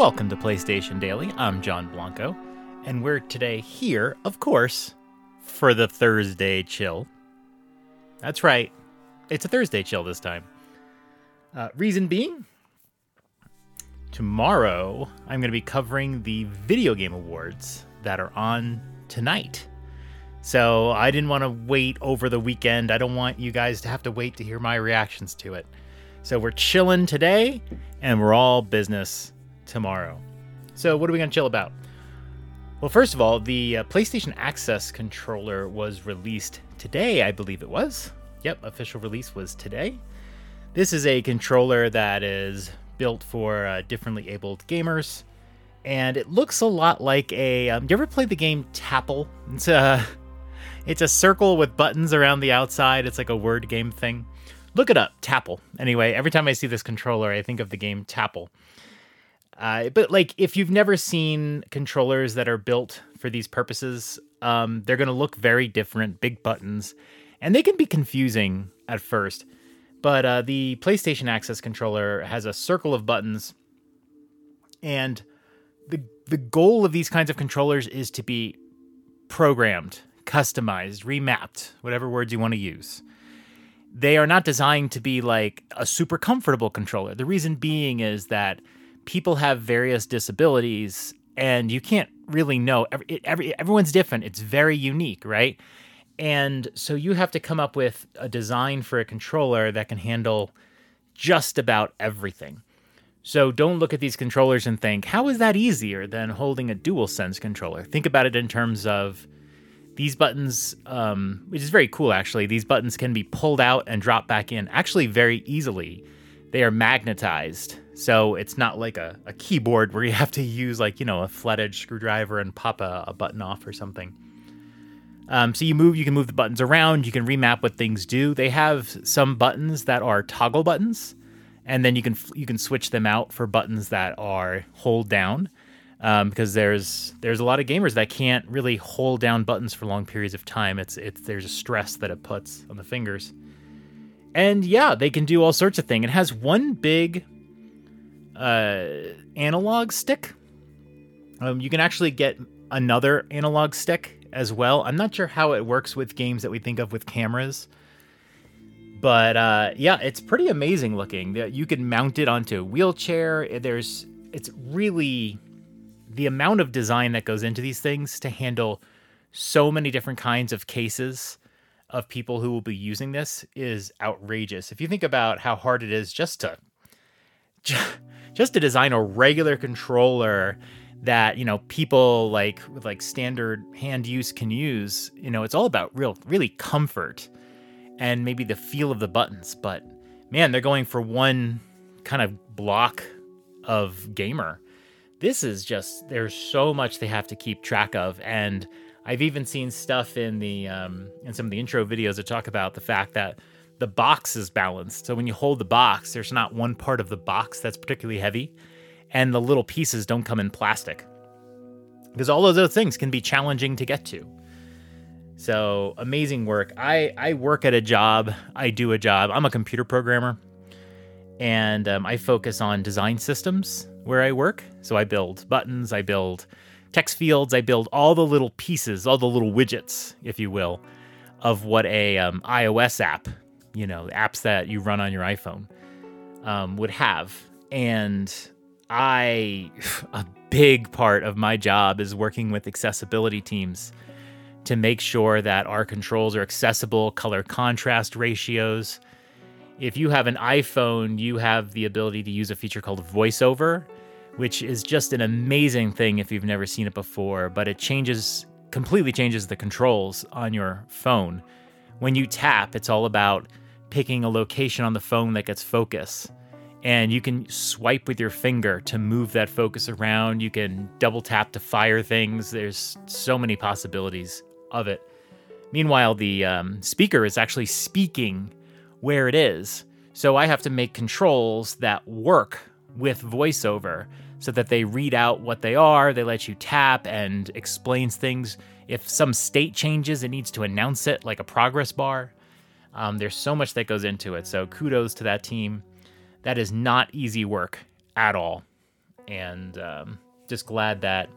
Welcome to PlayStation Daily. I'm John Blanco, and we're today here, of course, for the Thursday chill. That's right, it's a Thursday chill this time. Uh, reason being, tomorrow I'm going to be covering the Video Game Awards that are on tonight. So I didn't want to wait over the weekend. I don't want you guys to have to wait to hear my reactions to it. So we're chilling today, and we're all business tomorrow. So, what are we going to chill about? Well, first of all, the uh, PlayStation Access controller was released today, I believe it was. Yep, official release was today. This is a controller that is built for uh, differently abled gamers, and it looks a lot like a. Um, do you ever play the game Tapple? It's a, it's a circle with buttons around the outside. It's like a word game thing. Look it up, Tapple. Anyway, every time I see this controller, I think of the game Tapple. Uh, but like, if you've never seen controllers that are built for these purposes, um, they're going to look very different, big buttons, and they can be confusing at first. But uh, the PlayStation Access controller has a circle of buttons, and the the goal of these kinds of controllers is to be programmed, customized, remapped, whatever words you want to use. They are not designed to be like a super comfortable controller. The reason being is that people have various disabilities and you can't really know. Every, every everyone's different. It's very unique right? And so you have to come up with a design for a controller that can handle just about everything. So don't look at these controllers and think how is that easier than holding a DualSense controller? Think about it in terms of these buttons um, which is very cool actually. These buttons can be pulled out and dropped back in actually very easily. They are magnetized so it's not like a, a keyboard where you have to use like, you know, a flat edge screwdriver and pop a, a button off or something. Um, so you move, you can move the buttons around, you can remap what things do. They have some buttons that are toggle buttons, and then you can you can switch them out for buttons that are hold down. Um, because there's there's a lot of gamers that can't really hold down buttons for long periods of time. It's it's there's a stress that it puts on the fingers. And yeah, they can do all sorts of things. It has one big uh, analog stick. Um, you can actually get another analog stick as well. I'm not sure how it works with games that we think of with cameras, but uh, yeah, it's pretty amazing looking. You can mount it onto a wheelchair. There's it's really the amount of design that goes into these things to handle so many different kinds of cases of people who will be using this is outrageous. If you think about how hard it is just to just to design a regular controller that you know people like with like standard hand use can use you know it's all about real really comfort and maybe the feel of the buttons. But man they're going for one kind of block of gamer. This is just there's so much they have to keep track of. And i've even seen stuff in the um, in some of the intro videos that talk about the fact that the box is balanced. So when you hold the box, there's not one part of the box that's particularly heavy, and the little pieces don't come in plastic. Because all of those things can be challenging to get to. So amazing work. I, I work at a job, I do a job. I'm a computer programmer, and um, I focus on design systems where I work. So I build buttons, I build text fields, I build all the little pieces, all the little widgets, if you will, of what a um, iOS app you know, apps that you run on your iPhone um, would have. And I, a big part of my job is working with accessibility teams to make sure that our controls are accessible, color contrast ratios. If you have an iPhone, you have the ability to use a feature called VoiceOver, which is just an amazing thing if you've never seen it before, but it changes completely changes the controls on your phone. When you tap, it's all about picking a location on the phone that gets focus. And you can swipe with your finger to move that focus around. You can double tap to fire things. There's so many possibilities of it. Meanwhile, the um, speaker is actually speaking where it is. So I have to make controls that work with voiceover so that they read out what they are. They let you tap and explains things. If some state changes, it needs to announce it like a progress bar. Um, there's so much that goes into it. So kudos to that team. That is not easy work at all. and um, just glad that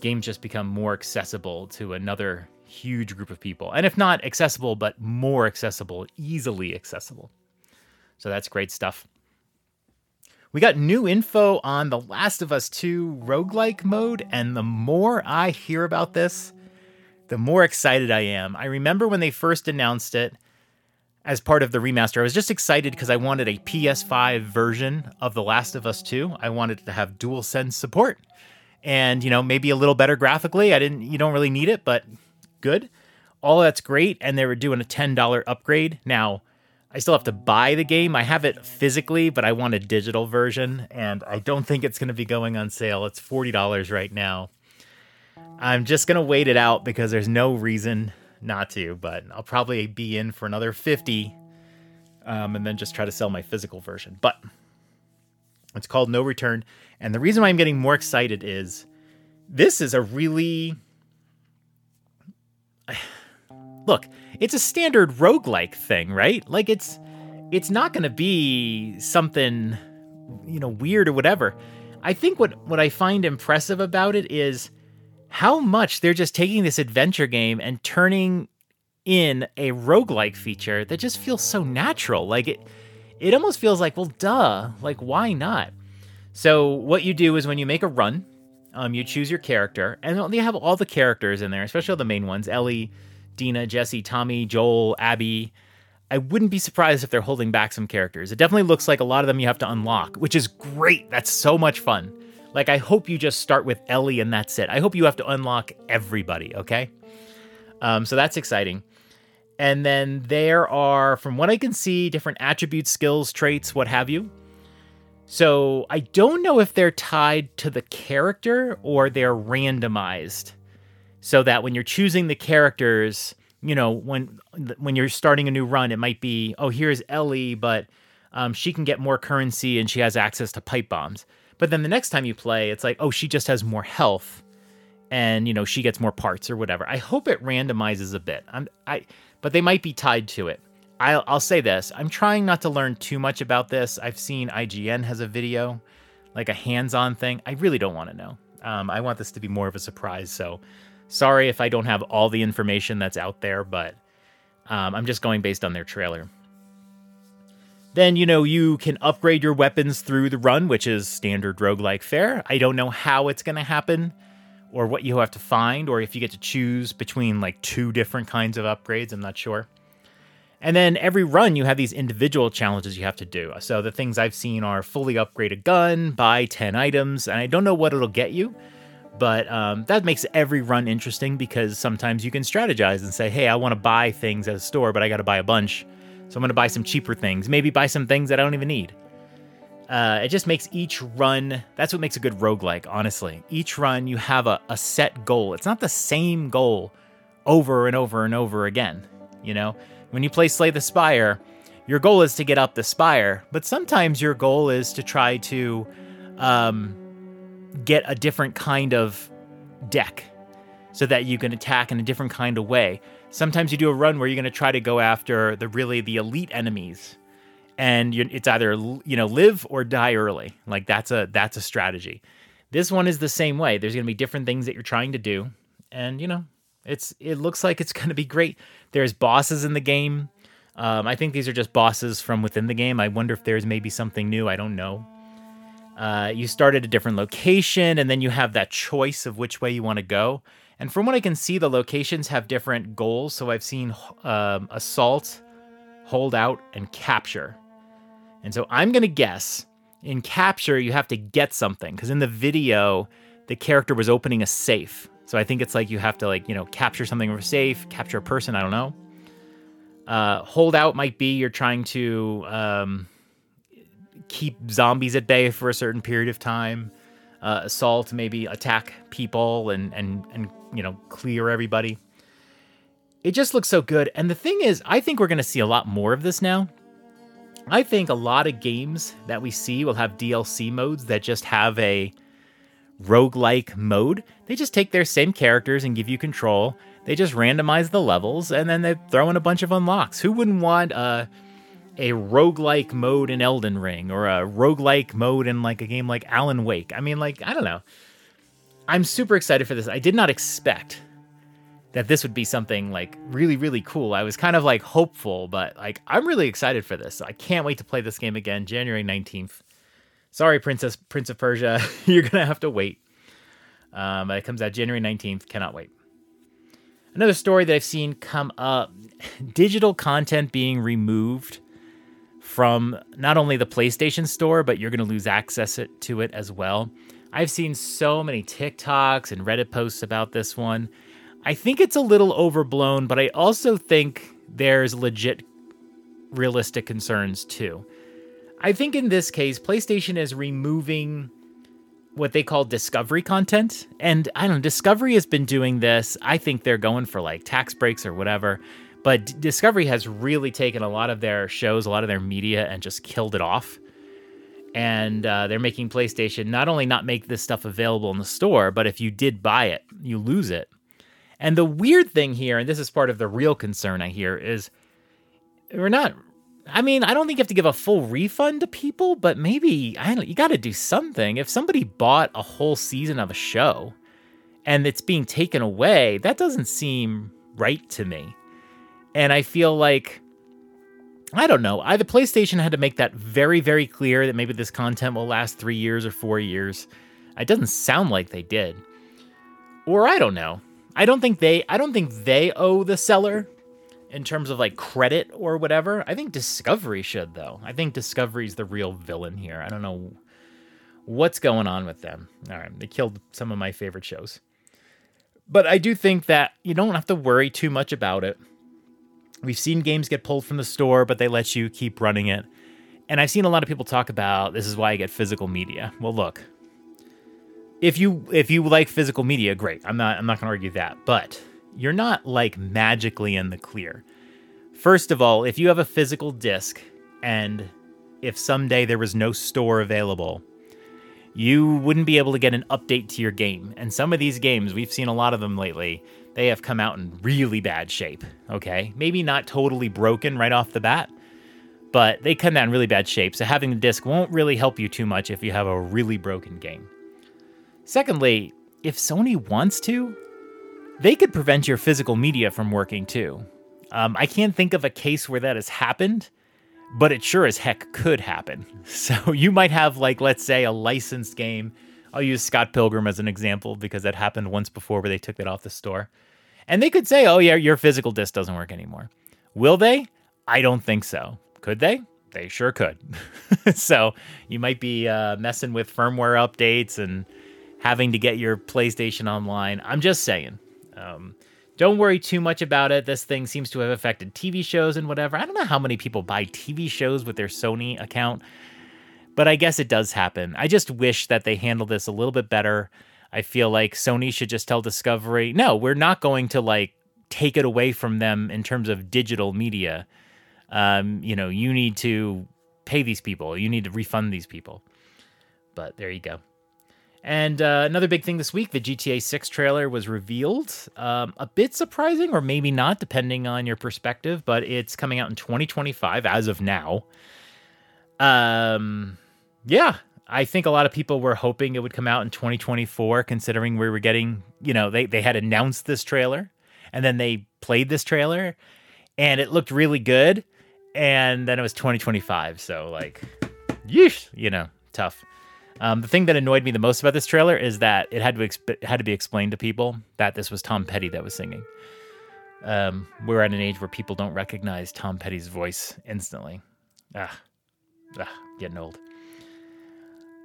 games just become more accessible to another huge group of people. And if not accessible, but more accessible, easily accessible. So that's great stuff. We got new info on The Last of Us 2 roguelike mode, and the more I hear about this, the more excited I am. I remember when they first announced it as part of the remaster, I was just excited because I wanted a PS5 version of The Last of Us 2. I wanted to have DualSense support and, you know, maybe a little better graphically. I didn't, you don't really need it, but good. All that's great. And they were doing a $10 upgrade. Now, I still have to buy the game. I have it physically, but I want a digital version, and I don't think it's going to be going on sale. It's $40 right now. I'm just going to wait it out because there's no reason not to, but I'll probably be in for another 50 um, and then just try to sell my physical version. But it's called No Return. And the reason why I'm getting more excited is this is a really. Look, it's a standard roguelike thing, right? Like it's it's not going to be something you know weird or whatever. I think what what I find impressive about it is how much they're just taking this adventure game and turning in a roguelike feature that just feels so natural. Like it it almost feels like, well, duh, like why not? So what you do is when you make a run, um, you choose your character, and they have all the characters in there, especially all the main ones: Ellie, Dina, Jesse, Tommy, Joel, Abby. I wouldn't be surprised if they're holding back some characters. It definitely looks like a lot of them you have to unlock, which is great. That's so much fun. Like, I hope you just start with Ellie and that's it. I hope you have to unlock everybody, okay? Um, so that's exciting. And then there are, from what I can see, different attributes, skills, traits, what have you. So I don't know if they're tied to the character or they're randomized so that when you're choosing the characters, you know, when when you're starting a new run, it might be, oh, here's Ellie, but um, she can get more currency and she has access to pipe bombs. But then the next time you play, it's like, oh, she just has more health, and you know she gets more parts or whatever. I hope it randomizes a bit. I'm, I, but they might be tied to it. I'll, I'll say this: I'm trying not to learn too much about this. I've seen IGN has a video, like a hands-on thing. I really don't want to know. Um, I want this to be more of a surprise. So Sorry if I don't have all the information that's out there, but um, I'm just going based on their trailer. Then, you know, you can upgrade your weapons through the run, which is standard roguelike fare. I don't know how it's going to happen or what you have to find, or if you get to choose between like two different kinds of upgrades. I'm not sure. And then every run, you have these individual challenges you have to do. So the things I've seen are fully upgrade a gun, buy 10 items, and I don't know what it'll get you. But um, that makes every run interesting because sometimes you can strategize and say, hey, I want to buy things at a store, but I got to buy a bunch. So I'm going to buy some cheaper things, maybe buy some things that I don't even need. Uh, it just makes each run, that's what makes a good roguelike, honestly. Each run, you have a, a set goal. It's not the same goal over and over and over again. You know, when you play Slay the Spire, your goal is to get up the spire, but sometimes your goal is to try to um, get a different kind of deck so that you can attack in a different kind of way. Sometimes you do a run where you're going to try to go after the really the elite enemies and it's either you know live or die early. Like that's a that's a strategy. This one is the same way. There's going to be different things that you're trying to do and you know, it's it looks like it's going to be great. There's bosses in the game. Um, I think these are just bosses from within the game. I wonder if there's maybe something new. I don't know. Uh, you start at a different location, and then you have that choice of which way you want to go. And from what I can see, the locations have different goals. So I've seen um, assault, hold out, and capture. And so I'm going to guess in capture, you have to get something because in the video, the character was opening a safe. So I think it's like you have to like you know capture something from a safe, capture a person. I don't know. Uh, hold out might be you're trying to um, keep zombies at bay for a certain period of time. Uh, assault, maybe attack people and and and you know clear everybody. It just looks so good. And the thing is, I think we're going to see a lot more of this now. I think a lot of games that we see will have DLC modes that just have a roguelike mode. They just take their same characters and give you control. They just randomize the levels and then they throw in a bunch of unlocks. Who wouldn't want a a roguelike mode in Elden Ring or a roguelike mode in like a game like Alan Wake. I mean, like, I don't know. I'm super excited for this. I did not expect that this would be something like really, really cool. I was kind of like hopeful, but like I'm really excited for this. I can't wait to play this game again, January 19th. Sorry, Princess Prince of Persia, you're gonna have to wait. Um, it comes out January 19th. Cannot wait. Another story that I've seen come up: digital content being removed from not only the PlayStation Store, but you're going to lose access to it as well. I've seen so many TikToks and Reddit posts about this one. I think it's a little overblown, but I also think there's legit realistic concerns too. I think in this case, PlayStation is removing what they call discovery content. And I don't know, Discovery has been doing this. I think they're going for like tax breaks or whatever. But Discovery has really taken a lot of their shows, a lot of their media, and just killed it off. And uh, they're making PlayStation not only not make this stuff available in the store, but if you did buy it, you lose it. And the weird thing here, and this is part of the real concern I hear, is we're not. I mean, I don't think you have to give a full refund to people, but maybe I don't. You got to do something. If somebody bought a whole season of a show, and it's being taken away, that doesn't seem right to me. And I feel like I don't know. Either PlayStation had to make that very, very clear that maybe this content will last three years or four years. It doesn't sound like they did. Or I don't know. I don't think they I don't think they owe the seller in terms of like credit or whatever. I think Discovery should though. I think Discovery's the real villain here. I don't know what's going on with them. All right, they killed some of my favorite shows. But I do think that you don't have to worry too much about it. We've seen games get pulled from the store, but they let you keep running it. And I've seen a lot of people talk about this is why I get physical media. Well, look, if you if you like physical media, great. I'm not I'm not going to argue that, but you're not like magically in the clear. First of all, if you have a physical disc and if someday there was no store available, you wouldn't be able to get an update to your game. And some of these games, we've seen a lot of them lately, they have come out in really bad shape. Okay. Maybe not totally broken right off the bat, but they come out in really bad shape. So having the disc won't really help you too much if you have a really broken game. Secondly, if Sony wants to, they could prevent your physical media from working too. Um, I can't think of a case where that has happened, but it sure as heck could happen. So you might have, like, let's say, a licensed game. I'll use Scott Pilgrim as an example because that happened once before where they took it off the store. And they could say, oh, yeah, your physical disc doesn't work anymore. Will they? I don't think so. Could they? They sure could. so you might be uh, messing with firmware updates and having to get your PlayStation online. I'm just saying. Um, don't worry too much about it. This thing seems to have affected TV shows and whatever. I don't know how many people buy TV shows with their Sony account, but I guess it does happen. I just wish that they handled this a little bit better. I feel like Sony should just tell Discovery, no, we're not going to like take it away from them in terms of digital media. Um, you know, you need to pay these people, you need to refund these people. But there you go. And uh, another big thing this week, the GTA 6 trailer was revealed. Um, a bit surprising, or maybe not, depending on your perspective, but it's coming out in 2025 as of now. Um, yeah, I think a lot of people were hoping it would come out in 2024, considering we were getting, you know, they, they had announced this trailer and then they played this trailer and it looked really good. And then it was 2025. So, like, yeesh, you know, tough. Um, the thing that annoyed me the most about this trailer is that it had to exp- had to be explained to people that this was Tom Petty that was singing. Um, we're at an age where people don't recognize Tom Petty's voice instantly. Ah, ah, getting old.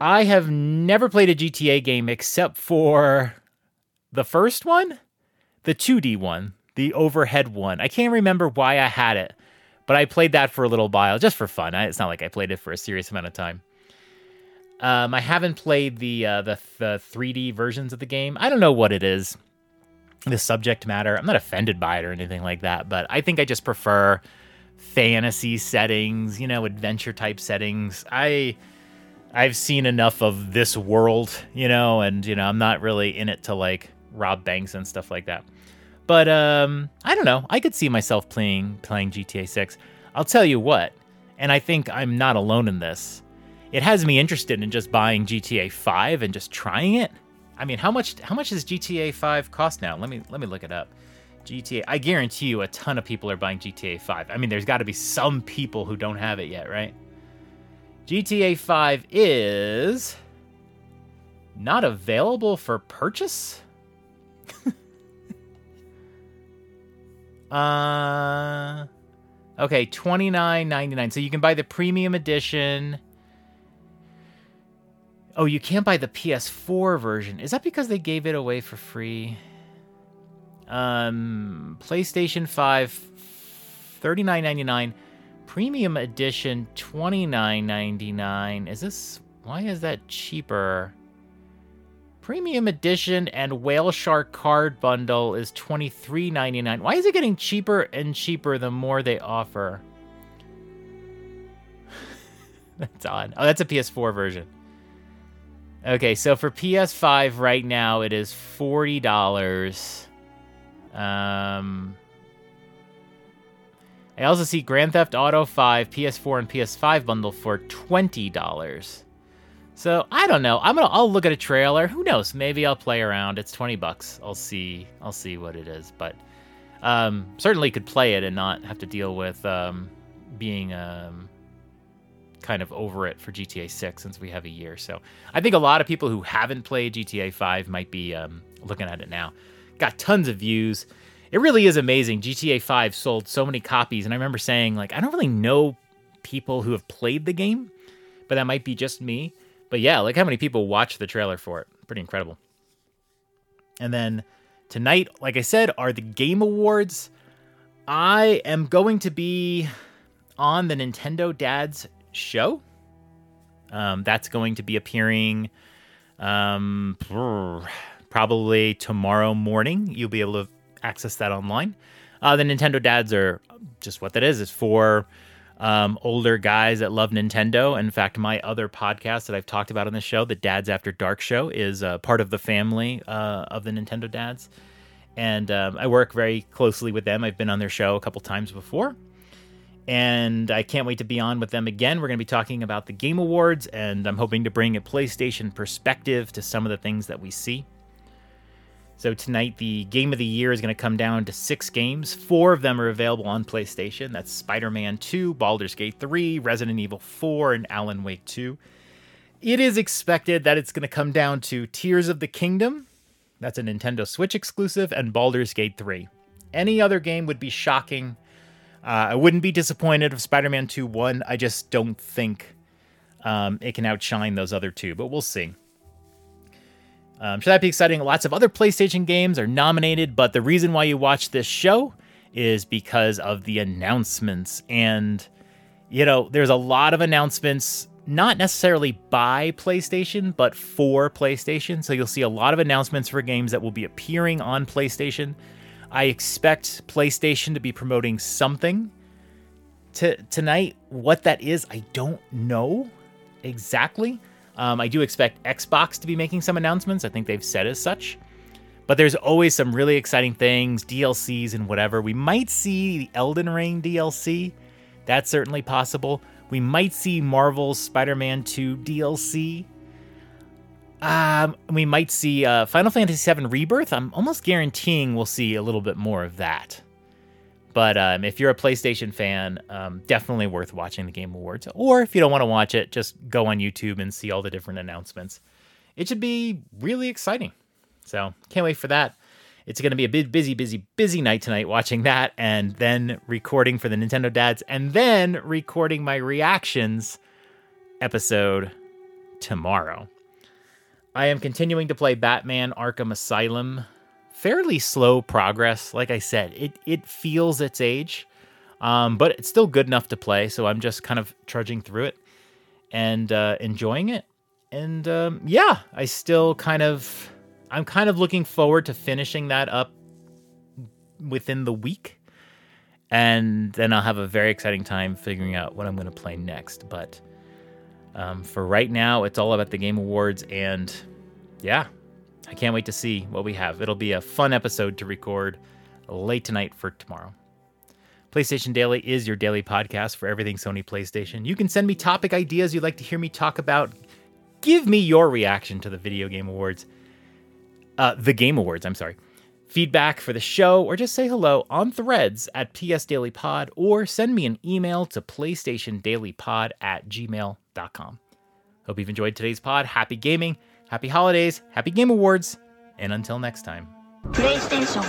I have never played a GTA game except for the first one, the 2D one, the overhead one. I can't remember why I had it, but I played that for a little while just for fun. I, it's not like I played it for a serious amount of time. Um, I haven't played the, uh, the the 3D versions of the game. I don't know what it is, the subject matter. I'm not offended by it or anything like that, but I think I just prefer fantasy settings, you know, adventure type settings. I I've seen enough of this world, you know, and you know, I'm not really in it to like rob banks and stuff like that. But um, I don't know. I could see myself playing playing GTA 6. I'll tell you what, and I think I'm not alone in this. It has me interested in just buying GTA 5 and just trying it. I mean, how much how much does GTA 5 cost now? Let me let me look it up. GTA. I guarantee you a ton of people are buying GTA 5. I mean, there's got to be some people who don't have it yet, right? GTA 5 is not available for purchase? uh Okay, 29.99. So you can buy the premium edition. Oh, you can't buy the PS4 version. Is that because they gave it away for free? Um, PlayStation 5 39.99, premium edition 29.99. Is this why is that cheaper? Premium edition and Whale Shark card bundle is $23.99. Why is it getting cheaper and cheaper the more they offer? that's odd. Oh, that's a PS4 version. Okay, so for PS5 right now it is $40. Um I also see Grand Theft Auto 5 PS4 and PS5 bundle for $20. So I don't know. I'm gonna I'll look at a trailer. Who knows? Maybe I'll play around. It's twenty bucks. I'll see. I'll see what it is. But um, certainly could play it and not have to deal with um, being um, kind of over it for GTA 6 since we have a year. So I think a lot of people who haven't played GTA 5 might be um, looking at it now. Got tons of views. It really is amazing. GTA 5 sold so many copies, and I remember saying like I don't really know people who have played the game, but that might be just me. But yeah, like how many people watched the trailer for it. Pretty incredible. And then tonight, like I said, are the Game Awards. I am going to be on the Nintendo Dads show. Um, that's going to be appearing um, probably tomorrow morning. You'll be able to access that online. Uh, the Nintendo Dads are just what that is. It's for um, older guys that love Nintendo. In fact, my other podcast that I've talked about on the show, the Dads After Dark show, is uh, part of the family uh, of the Nintendo Dads. And um, I work very closely with them. I've been on their show a couple times before. And I can't wait to be on with them again. We're going to be talking about the Game Awards, and I'm hoping to bring a PlayStation perspective to some of the things that we see. So tonight, the game of the year is going to come down to six games. Four of them are available on PlayStation. That's Spider Man 2, Baldur's Gate 3, Resident Evil 4, and Alan Wake 2. It is expected that it's going to come down to Tears of the Kingdom. That's a Nintendo Switch exclusive, and Baldur's Gate 3. Any other game would be shocking. Uh, I wouldn't be disappointed if Spider Man 2 won. I just don't think um, it can outshine those other two, but we'll see. Um, should that be exciting? Lots of other PlayStation games are nominated, but the reason why you watch this show is because of the announcements. And, you know, there's a lot of announcements, not necessarily by PlayStation, but for PlayStation. So you'll see a lot of announcements for games that will be appearing on PlayStation. I expect PlayStation to be promoting something to, tonight. What that is, I don't know exactly. Um, I do expect Xbox to be making some announcements. I think they've said as such. But there's always some really exciting things, DLCs and whatever. We might see the Elden Ring DLC. That's certainly possible. We might see Marvel's Spider Man 2 DLC. Um, we might see uh, Final Fantasy VII Rebirth. I'm almost guaranteeing we'll see a little bit more of that. But um, if you're a PlayStation fan, um, definitely worth watching the Game Awards. Or if you don't want to watch it, just go on YouTube and see all the different announcements. It should be really exciting. So can't wait for that. It's going to be a busy, busy, busy night tonight watching that and then recording for the Nintendo Dads and then recording my reactions episode tomorrow. I am continuing to play Batman Arkham Asylum fairly slow progress. Like I said, it it feels its age, um, but it's still good enough to play. So I'm just kind of trudging through it and uh, enjoying it. And um, yeah, I still kind of I'm kind of looking forward to finishing that up within the week. And then I'll have a very exciting time figuring out what I'm going to play next. But um, for right now, it's all about the Game Awards. And yeah, I can't wait to see what we have. It'll be a fun episode to record late tonight for tomorrow. PlayStation Daily is your daily podcast for everything Sony PlayStation. You can send me topic ideas you'd like to hear me talk about. Give me your reaction to the Video Game Awards. Uh, the Game Awards, I'm sorry. Feedback for the show, or just say hello on threads at PS Daily Pod, or send me an email to PlayStationDailyPod at gmail.com. Hope you've enjoyed today's pod. Happy gaming, happy holidays, happy Game Awards, and until next time. PlayStation